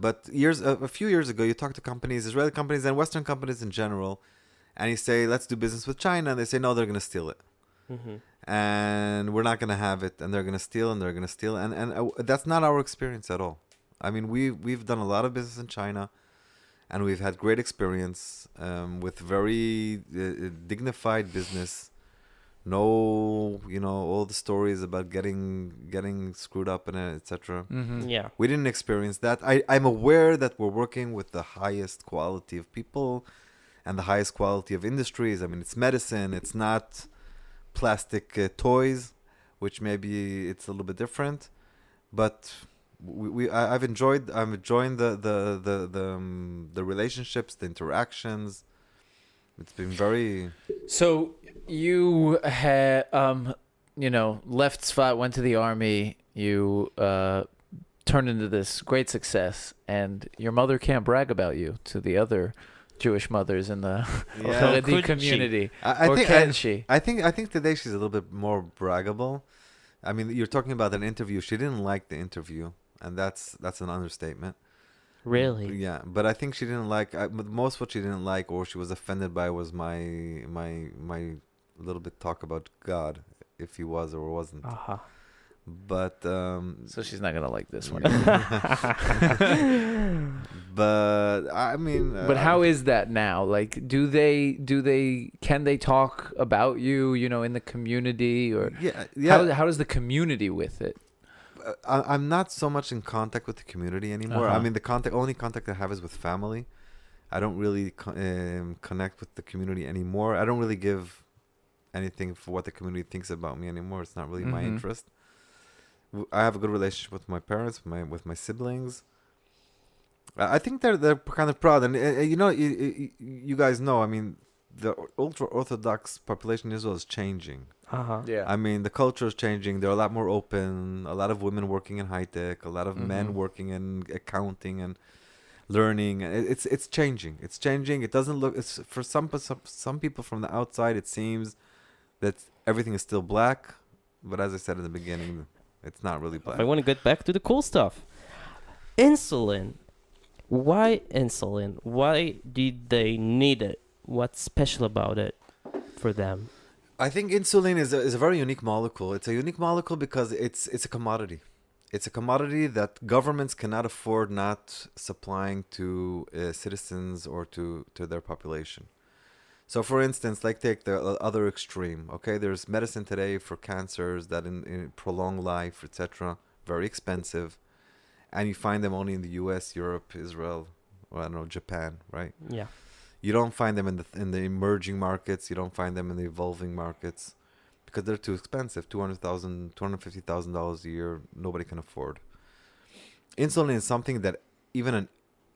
but years a, a few years ago, you talk to companies, Israeli companies and Western companies in general, and you say, "Let's do business with China," and they say, "No, they're going to steal it, mm-hmm. And we're not going to have it, and they're going to steal, and they're going to steal," and and uh, that's not our experience at all. I mean, we we've done a lot of business in China, and we've had great experience um, with very uh, dignified business no you know all the stories about getting getting screwed up and etc Mm-hmm. Yeah. we didn't experience that I, i'm aware that we're working with the highest quality of people and the highest quality of industries i mean it's medicine it's not plastic uh, toys which maybe it's a little bit different but we, we I, i've enjoyed i'm enjoying the the the the, um, the relationships the interactions it's been very So you had, um, you know, left Svat, went to the army. You uh, turned into this great success, and your mother can't brag about you to the other Jewish mothers in the Yeah. Haredi she? community. I, I or think can I, she? I think I think today she's a little bit more braggable. I mean, you're talking about an interview. She didn't like the interview, and that's that's an understatement. Really? Yeah, but I think she didn't like. I, most what she didn't like or she was offended by was my my my little bit talk about God, if he was or wasn't. Uh-huh. But um, So she's not gonna like this one. but I mean, But uh, how is that now? Like, do they do they can they talk about you? You know, in the community, or Yeah, yeah. how how does the community with it? uh, I, I'm not so much in contact with the community anymore. I Uh-huh. mean, the contact only contact I have is with family. I don't really co- um, connect with the community anymore. I don't really give anything for what the community thinks about me anymore. It's not really my Mhm. interest. W- I have a good relationship with my parents, with my with my siblings. I I think they're they're kind of proud, and uh, uh, you know, you, you, you guys know. I mean, the ultra orthodox population in Israel is changing. Uh-huh. Yeah. I mean, the culture is changing. They're a lot more open. A lot of women working in high tech. A lot of men Mhm. working in accounting and learning. And It's it's changing. It's changing. It doesn't look. It's for some some some people from the outside. It seems that everything is still black, but as I said in the beginning, it's not really black. I want to get back to the cool stuff. Insulin. Why insulin? Why did they need it? What's special about it for them? I think insulin is a, is a very unique molecule. It's a unique molecule because it's it's a commodity. It's a commodity that governments cannot afford not supplying to uh, citizens or to, to their population. So, for instance, like take the other extreme. Okay, there's medicine today for cancers that in, in prolong life, etc. Very expensive, and you find them only in the U.S., Europe, Israel, or I don't know, Japan, right? Yeah. You don't find them in the in the emerging markets. You don't find them in the evolving markets because they're too expensive. Two hundred thousand, two hundred fifty thousand dollars a year, nobody can afford. Insulin is something that even an,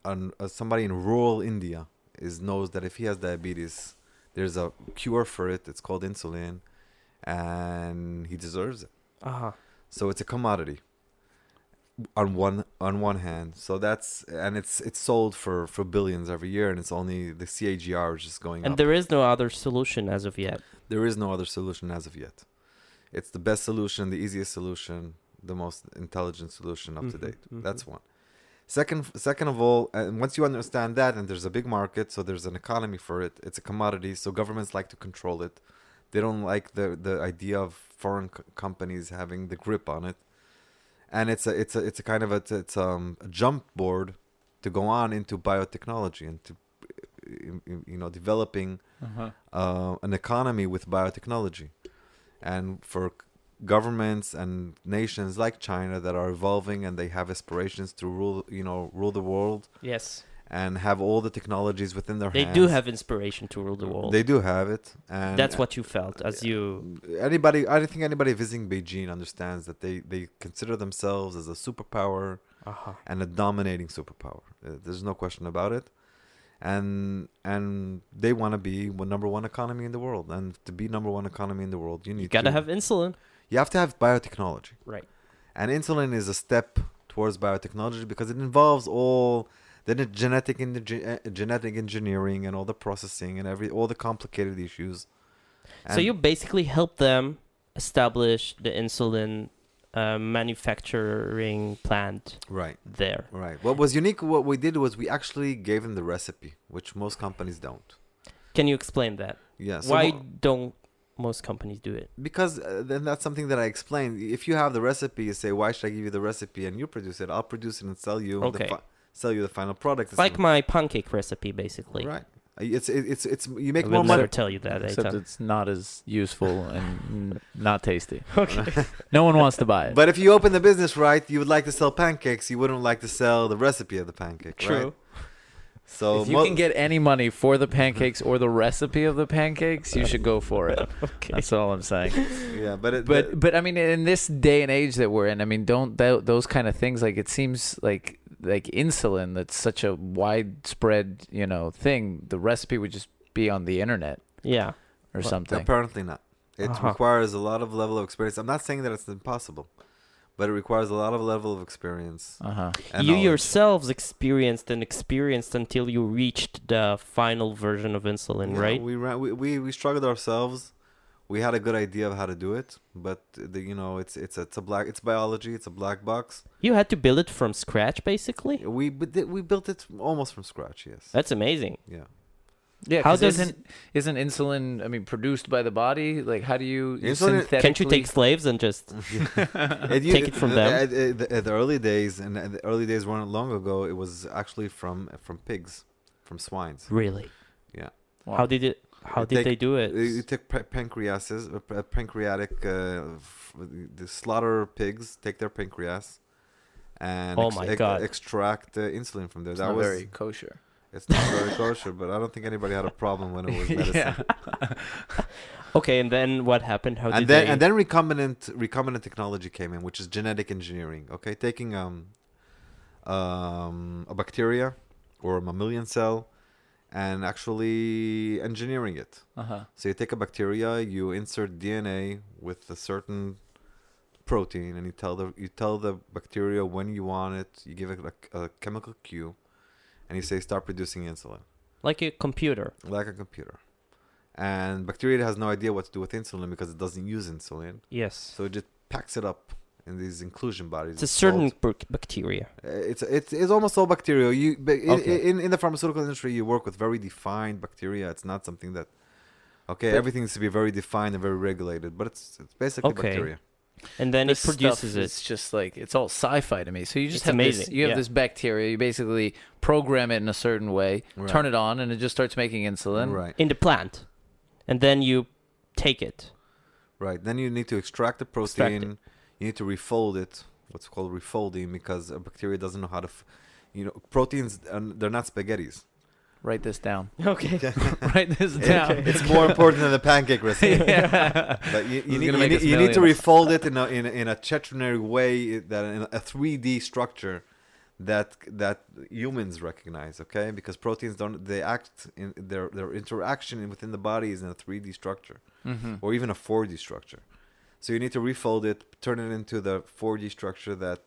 an uh, somebody in rural India is knows that if he has diabetes, there's a cure for it. It's called insulin, and he deserves it. Uh-huh. So it's a commodity on one on one hand. So that's and it's it's sold for for billions every year, and it's only the CAGR is just going And up. there is no other solution as of yet. there is no other solution as of yet. It's the best solution, the easiest solution, the most intelligent solution up to Mhm, date. mhm. That's one. Second, second of all, and once you understand that, and there's a big market, so there's an economy for it. It's a commodity, so governments like to control it. They don't like the the idea of foreign c- companies having the grip on it, and it's a it's a it's a kind of a it's, it's um a jump board to go on into biotechnology and to uh, you know developing Uh-huh. uh, an economy with biotechnology, and for governments and nations like China that are evolving and they have aspirations to rule, you know, rule the world Yes, and have all the technologies within their heart. they hands. do have inspiration to rule the world. They do have it, and That's what you felt as you. anybody. I don't think anybody visiting Beijing understands that they they consider themselves as a superpower Uh-huh. and a dominating superpower. Uh, There's no question about it. And and they want to be one number one economy in the world. And to be number one economy in the world, you need You gotta to, have insulin, you have to have biotechnology. right? And insulin is a step towards biotechnology because it involves all the ne- genetic in genetic engineering and all the processing and every all the complicated issues. so you basically help them establish the insulin uh, manufacturing plant right. there. Right. What was unique, what we did was we actually gave them the recipe, which most companies don't. Can you explain that? Yeah. so Why mo- don't most companies do it? because uh, then that's something that I explained. If you have the recipe, you say, "Why should I give you the recipe?" and you produce it, I'll produce it and sell you Okay. the fi- sell you the final product. It's Like my pancake recipe, basically. right. Uh, It's it's it's you make I more would money. never tell you that. Except Eitan. it's not as useful and not tasty. Okay. No one wants to buy it. But if you open the business right, you would like to sell pancakes. You wouldn't like to sell the recipe of the pancake. True. Right? So if you mo- can get any money for the pancakes or the recipe of the pancakes, you should go for it. okay. That's all I'm saying. yeah, but it, But but I mean, in this day and age that we're in, I mean, don't tho- those kind of things like it seems like like insulin that's such a widespread you know thing. The recipe would just be on the internet Yeah. or Well, something. Apparently not. It Uh-huh. requires a lot of level of experience. I'm not saying that it's impossible, but it requires a lot of level of experience. Uh huh. you knowledge. yourselves experienced and experienced until you reached the final version of insulin, Yeah, right? We, ran, we we we struggled ourselves. We had a good idea of how to do it, but the, you know, it's it's it's a black it's biology. It's a black box. You had to build it from scratch, basically. We we built it almost from scratch. Yes. That's amazing. yeah. Yeah. How 'cause does- isn't isn't insulin? I mean, produced by the body. Like, how do you, you Insulin- Can't you take slaves and just And Take it from the- them. At, at the, the early days, and the early days weren't long ago. It was actually from from pigs, from swines. really? Yeah. Wow. How did it? How did Take- they do it? You take pancreases, uh, pancreatic, uh, f- the slaughter pigs, take their pancreas, and Oh my God. extract uh, insulin from there. It's that not was very kosher. It's not very kosher, but I don't think anybody had a problem when it was medicine. Okay, and then what happened? How and did then they? and then recombinant recombinant technology came in, which is genetic engineering. Okay, taking um um a bacteria or a mammalian cell and actually engineering it. Uh huh. So you take a bacteria, you insert DNA with a certain protein, and you tell the you tell the bacteria when you want it. You give it a, a chemical cue, and you say start producing insulin, like a computer. like a computer. And bacteria has no idea what to do with insulin because it doesn't use insulin, Yes. so it just packs it up in these inclusion bodies. It's a certain called- bac- bacteria. uh, it's it's it's almost all bacteria. You Okay. in in the pharmaceutical industry, you work with very defined bacteria. It's not something that okay, But- everything needs to be very defined and very regulated. But it's it's basically Okay. bacteria. And then this it produces it. It's just like it's all sci-fi to me. So you just It's have amazing, this. You have yeah. this bacteria. You basically program it in a certain way, Right. turn it on, and it just starts making insulin. Right, in the plant, and then you take it. right. Then you need to extract the protein. it. You need to refold it. What's called refolding because a bacteria doesn't know how to. F- you know, proteins. and they're not spaghettis. Write this down. Okay. Write this down. It's more important than the pancake recipe. yeah. But you, you, need, gonna you, need, you need to refold it in a in in a tetranary way that in a 3D structure that that humans recognize. Okay, because proteins don't they act in their their interaction within the body is in a 3D structure Mm-hmm. or even a 4D structure. So you need to refold it, turn it into the 4D structure that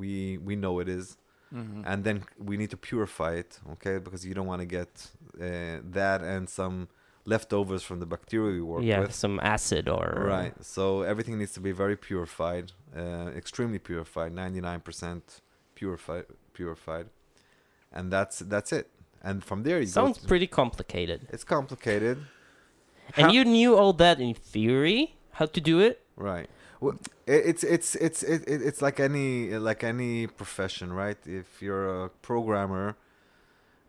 we we know it is, Mm-hmm. and then we need to purify it. Okay, because you don't want to get uh, that and some leftovers from the bacteria we work yeah, with. Yeah, some acid or Right. So everything needs to be very purified, uh, extremely purified, 99% purified, purified, and that's that's it. And from there, you Sounds go. to- pretty complicated. it's complicated, And How- you knew all that in theory, how to do it? right? It's it's it's it, it- it's like any like any profession, right? If you're a programmer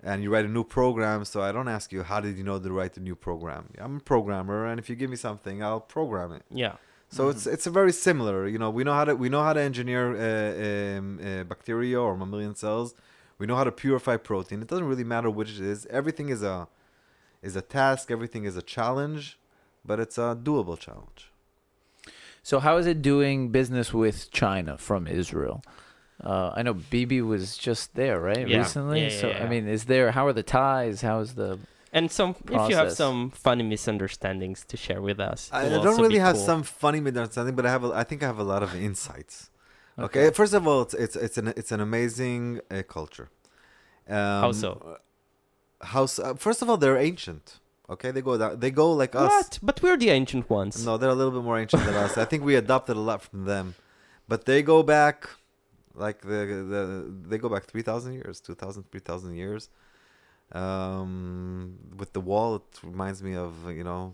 and you write a new program, so I don't ask you how did you know to write the new program. I'm a programmer, and if you give me something, I'll program it. Yeah. So it's it's a very similar. You know, we know how to we know how to engineer uh, um, uh, bacteria or mammalian cells. We know how to purify protein. It doesn't really matter which it is. Everything is a is a task. Everything is a challenge, but it's a doable challenge. So how is it doing business with China from Israel? Uh, I know Bibi was just there, right? Yeah. Recently. Yeah, yeah, so yeah. I mean, is there? How are the ties? How is the? And some if you have some funny misunderstandings to share with us. I, I don't really have cool. some funny misunderstanding, but I have a, I think I have a lot of insights. Okay, first of all, it's it's it's an it's an amazing uh, culture. Um, How so? How so? Uh, first of all, they're ancient. Okay, they go down, they go like us. What? But we're the ancient ones. No, they're a little bit more ancient than us. I think we adopted a lot from them, but they go back, like the the they go back three thousand years, 2,000, 3,000 years. Um, with the wall, it reminds me of you know,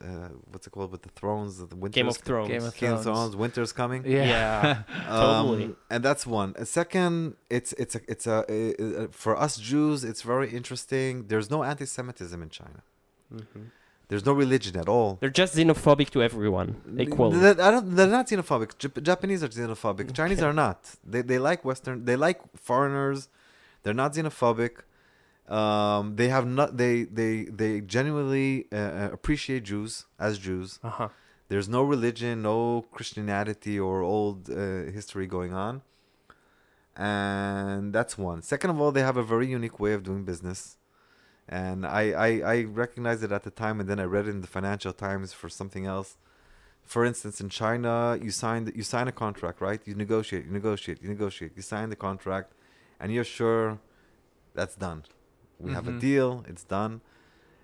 uh, what's it called with the thrones, the winter. Game of Thrones. Game of Game of Thrones. Thrones. Winter's coming. Yeah. Totally. Um, and that's one. A second, it's it's a it's a, uh, uh, for us Jews, it's very interesting. There's no anti-Semitism in China. Mhm. There's no religion at all. They're just xenophobic to everyone equally. They're, I don't, they're not xenophobic. Jap- Japanese are xenophobic. Chinese are not. They, they like Western. They like foreigners. They're not xenophobic. Um, they have not. They they they genuinely uh, uh, appreciate Jews as Jews. Uh huh. There's no religion, no Christianity or old uh, history going on. And that's one. Second of all, they have a very unique way of doing business. And I, I, I recognized it at the time, and then I read it in the Financial Times for something else. For instance, in China, you sign you sign a contract, right? You negotiate, you negotiate, you negotiate. You sign the contract, and you're sure that's done. We have a Mhm. deal. It's done.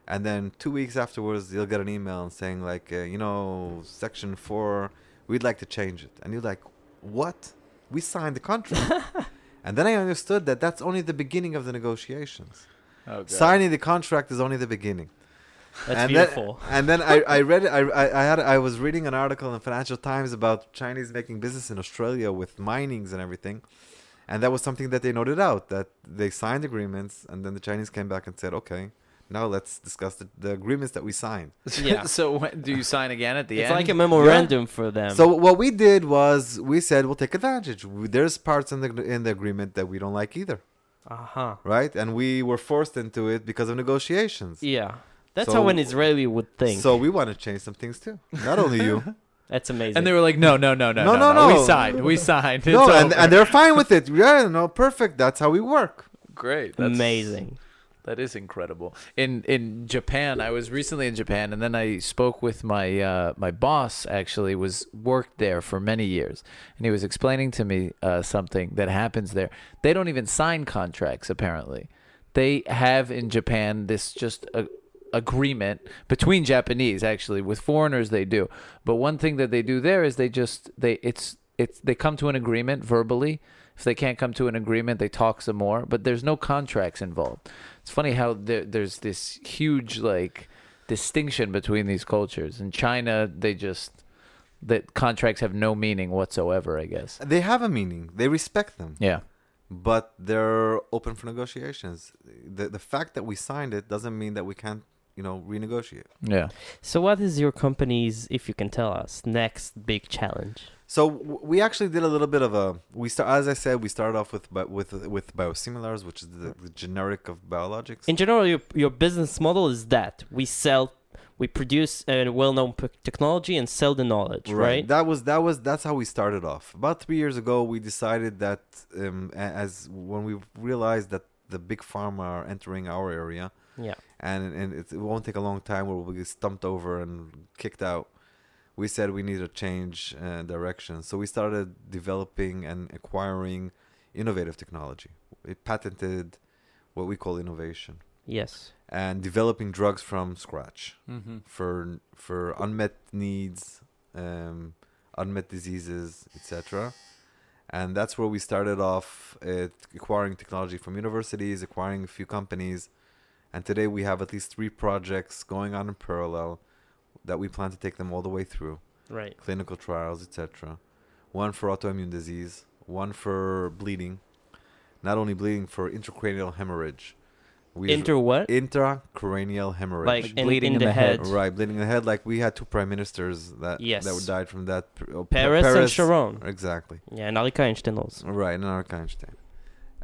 And then two weeks afterwards, you'll get an email saying like, uh, you know, section four, we'd like to change it. And you're like, what? We signed the contract. and then I understood that that's only the beginning of the negotiations. Oh, Signing the contract is only the beginning. That's and beautiful. Then, and then I, I read. I, I, I had I was reading an article in the Financial Times about Chinese making business in Australia with minings and everything, and that was something that they noted out that they signed agreements, and then the Chinese came back and said, okay, now let's discuss the, the agreements that we signed. Yeah. so when, do you sign again at the it's end? like a memorandum for them. So what we did was we said we'll take advantage. We- There's parts in the in the agreement that we don't like either, uh huh. right? And we were forced into it because of negotiations. Yeah. That's So- how an Israeli would think. So we want to change some things too. Not only you. That's amazing. and they were like, no, no, no, no, No, no, no, We no. signed. We signed. no, and, over. and they're fine with it. Yeah, no, perfect. That's how we work. great. That's amazing. That is incredible. In in Japan, I was recently in Japan, and then I spoke with my uh, my boss. Actually, was worked there for many years, and he was explaining to me uh, something that happens there. They don't even sign contracts. Apparently, they have in Japan this just a agreement between Japanese. Actually, with foreigners they do, but one thing that they do there is they just they it's it's they come to an agreement verbally. If they can't come to an agreement, they talk some more, but there's no contracts involved. It's funny how there, there's this huge like distinction between these cultures. In China, they just that contracts have no meaning whatsoever. I guess. They have a meaning. They respect them, Yeah. but they're open for negotiations. The the fact that we signed it doesn't mean that we can't, you know, renegotiate. Yeah. So, what is your company's, if you can tell us, next big challenge? So we actually did a little bit of a. We start as I said, we started off with with with biosimilars, which is the, the generic of biologics. In general, your, your business model is that we sell, we produce a well-known p- technology and sell the knowledge, right? That was that was that's how we started off. About three years ago, we decided that um, as when we realized that the big pharma are entering our area, Yeah. and and it, it won't take a long time where we'll get stumped over and kicked out. We said we need to change uh, direction, so we started developing and acquiring innovative technology. We patented what we call innovation, Yes. and developing drugs from scratch Mm-hmm. for for unmet needs, um, unmet diseases, etc. And that's where we started off at acquiring technology from universities, acquiring a few companies, and today we have at least three projects going on in parallel that we plan to take them all the way through Right. clinical trials, etc. One for autoimmune disease, one for bleeding, not only bleeding for intracranial hemorrhage. We Inter what? intracranial hemorrhage. Like, Like in, bleeding in in the, the head. head. right, bleeding in the head. Like we had two prime ministers that Yes. that died from that. oh, Pa- Peres, and Sharon. Exactly. Yeah, and Arik Einstein also. Right, and Arik Einstein,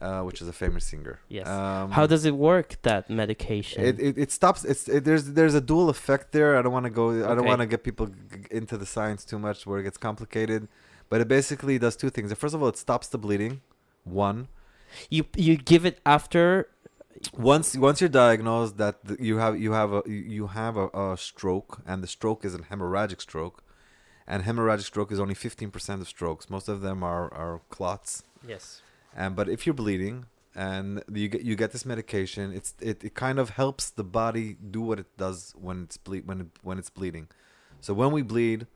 uh, which is a famous singer. Yes. Um, How does it work, that medication? it, it, it stops it's it, there's there's a dual effect there. I don't want to go i don't want to get people into the science too much where it gets complicated but it basically does two things. First of all it stops the bleeding one. You you give it after? Once once you're diagnosed that you have you have a you you have a, a stroke and the stroke is a hemorrhagic stroke and hemorrhagic stroke is only 15% of strokes. Most of them are are clots. Yes and but if you're bleeding and you get you get this medication it's it, it kind of helps the body do what it does when it's ble- when it, when it's bleeding so when we bleed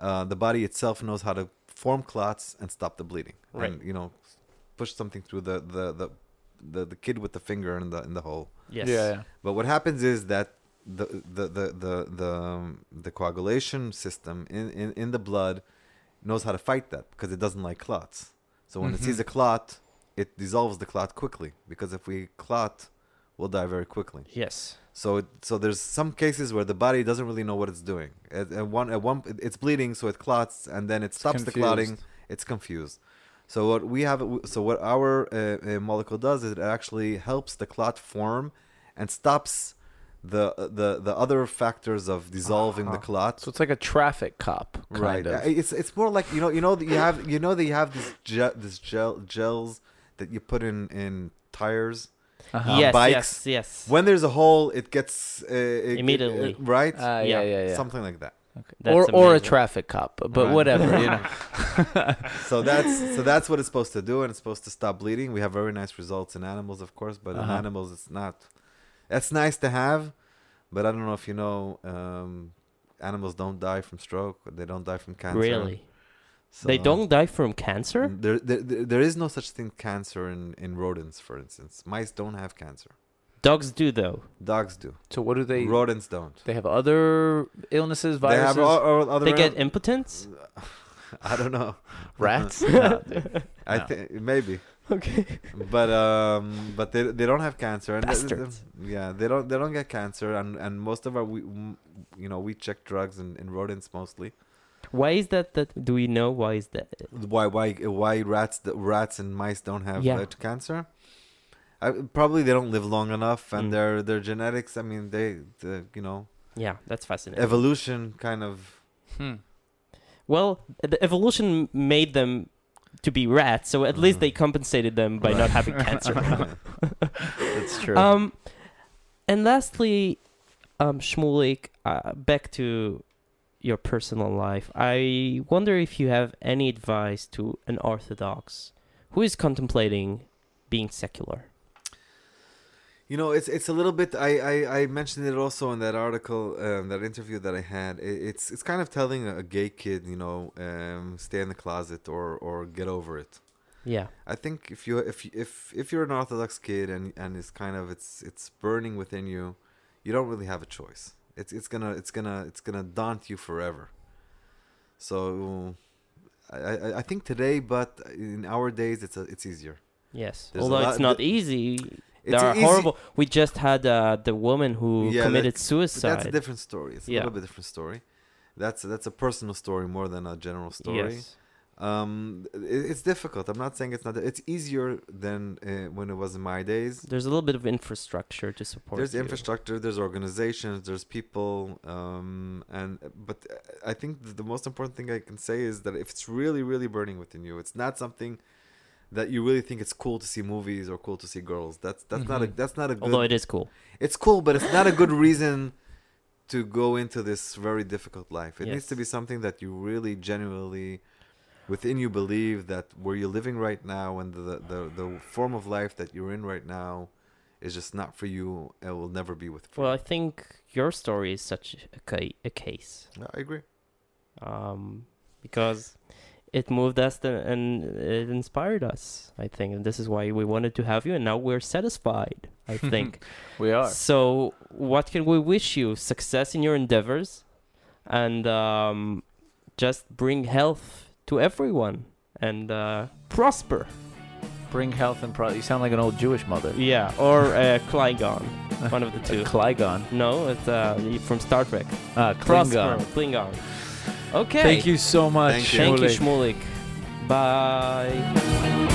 uh, the body itself knows how to form clots and stop the bleeding Right. and you know push something through the the, the the the kid with the finger in the in the hole yes Yeah, yeah. but what happens is that the the the the the, um, the coagulation system in, in in the blood knows how to fight that because it doesn't like clots. So when it sees a clot, it dissolves the clot quickly because if we clot, we'll die very quickly. yes So it, so there's some cases where the body doesn't really know what it's doing. At, at one at one it's bleeding, so it clots, and then it stops the clotting. It's confused. So what we have, so what our uh, uh, molecule does is it actually helps the clot form and stops the the the other factors of dissolving the Uh-huh. clot. So it's like a traffic cop, kind right. of. Uh, It's it's more like you know you know that you have you know that you have this gel this gel gels that you put in in tires. Uh-huh. yes bikes. yes yes When there's a hole, it gets uh, it- Immediately. uh, right. Uh, yeah, Yeah. yeah, yeah. Something like that. That's or or a traffic cop, but Right. whatever, you know. So that's so that's what it's supposed to do, and it's supposed to stop bleeding. We have very nice results in animals, of course, but in Uh-huh. animals, it's not. That's nice to have, but I don't know if you know, um, animals don't die from stroke. They don't die from cancer. really So they don't die from cancer There, there, there there is no such thing cancer in in rodents, for instance. Mice don't have cancer. dogs do though Dogs do. So what do they? Rodents don't. They have other illnesses, They viruses, have all, all other. they get impotence I don't know. rats. No. I No. think maybe. Okay but um but they they don't have cancer and th- th- Bastards. yeah they don't they don't get cancer and and most of our we you know we check drugs in, in rodents mostly why is that that do we know why is that why why why rats the rats and mice don't have Yeah. uh, cancer I, probably they don't live long enough and Mm. their their genetics i mean they the, you know yeah that's fascinating evolution kind of Hmm. well the evolution made them to be rats so at least Mhm. they compensated them by not having cancer That's true. Um, and lastly, um, Shmulik, uh, back to your personal life. I wonder if you have any advice to an Orthodox who is contemplating being secular. You know, it's it's a little bit. I, I, I mentioned it also in that article, um, that interview that I had. It, it's it's kind of telling a gay kid, you know, um, stay in the closet or or get over it. Yeah. I think if you if if if you're an Orthodox kid and and it's kind of it's it's burning within you, you don't really have a choice. It's it's gonna it's gonna it's gonna daunt you forever. So, I I, I think today, but in our days, it's a, it's easier. Yes. There's Although it's not the- easy. It's They are easy- horrible. We just had uh, the woman who Yeah, committed suicide. that's a different story. It's a Yeah. little bit different story. That's that's a personal story more than a general story. Yes. Um, it, it's difficult. I'm not saying it's not. It's easier than uh, when it was in my days. There's a little bit of infrastructure to support. There's you. infrastructure. There's organizations. There's people. Um, and but uh, I think the most important thing I can say is that if it's really really burning within you, it's not something that you really think it's cool to see movies or cool to see girls. That's that's not a Mhm. that's not a good. Although it is cool. it's cool, but it's not a good reason to go into this very difficult life. It needs to be something that you really genuinely within you believe that where you're living right now and the, the the form of life that you're in right now is just not for you. It will never be with. Well, I think your story is such a, ca- a case. Yeah, I agree. um, because it moved us th- and it inspired us. I think, and this is why we wanted to have you, and now we're satisfied. I think. We are. so, what can we wish you? Success in your endeavors, and um, just bring health to everyone and uh, prosper. Bring health and pro. You sound like an old Jewish mother. Yeah, or uh, Klingon, one of the two. Klygon. no, it's uh, from Star Trek. Ah, Prosper, Klingon. Klingon. Okay. Thank you so much. Thank you. Thank you, Shmulik. Shmulik. Bye.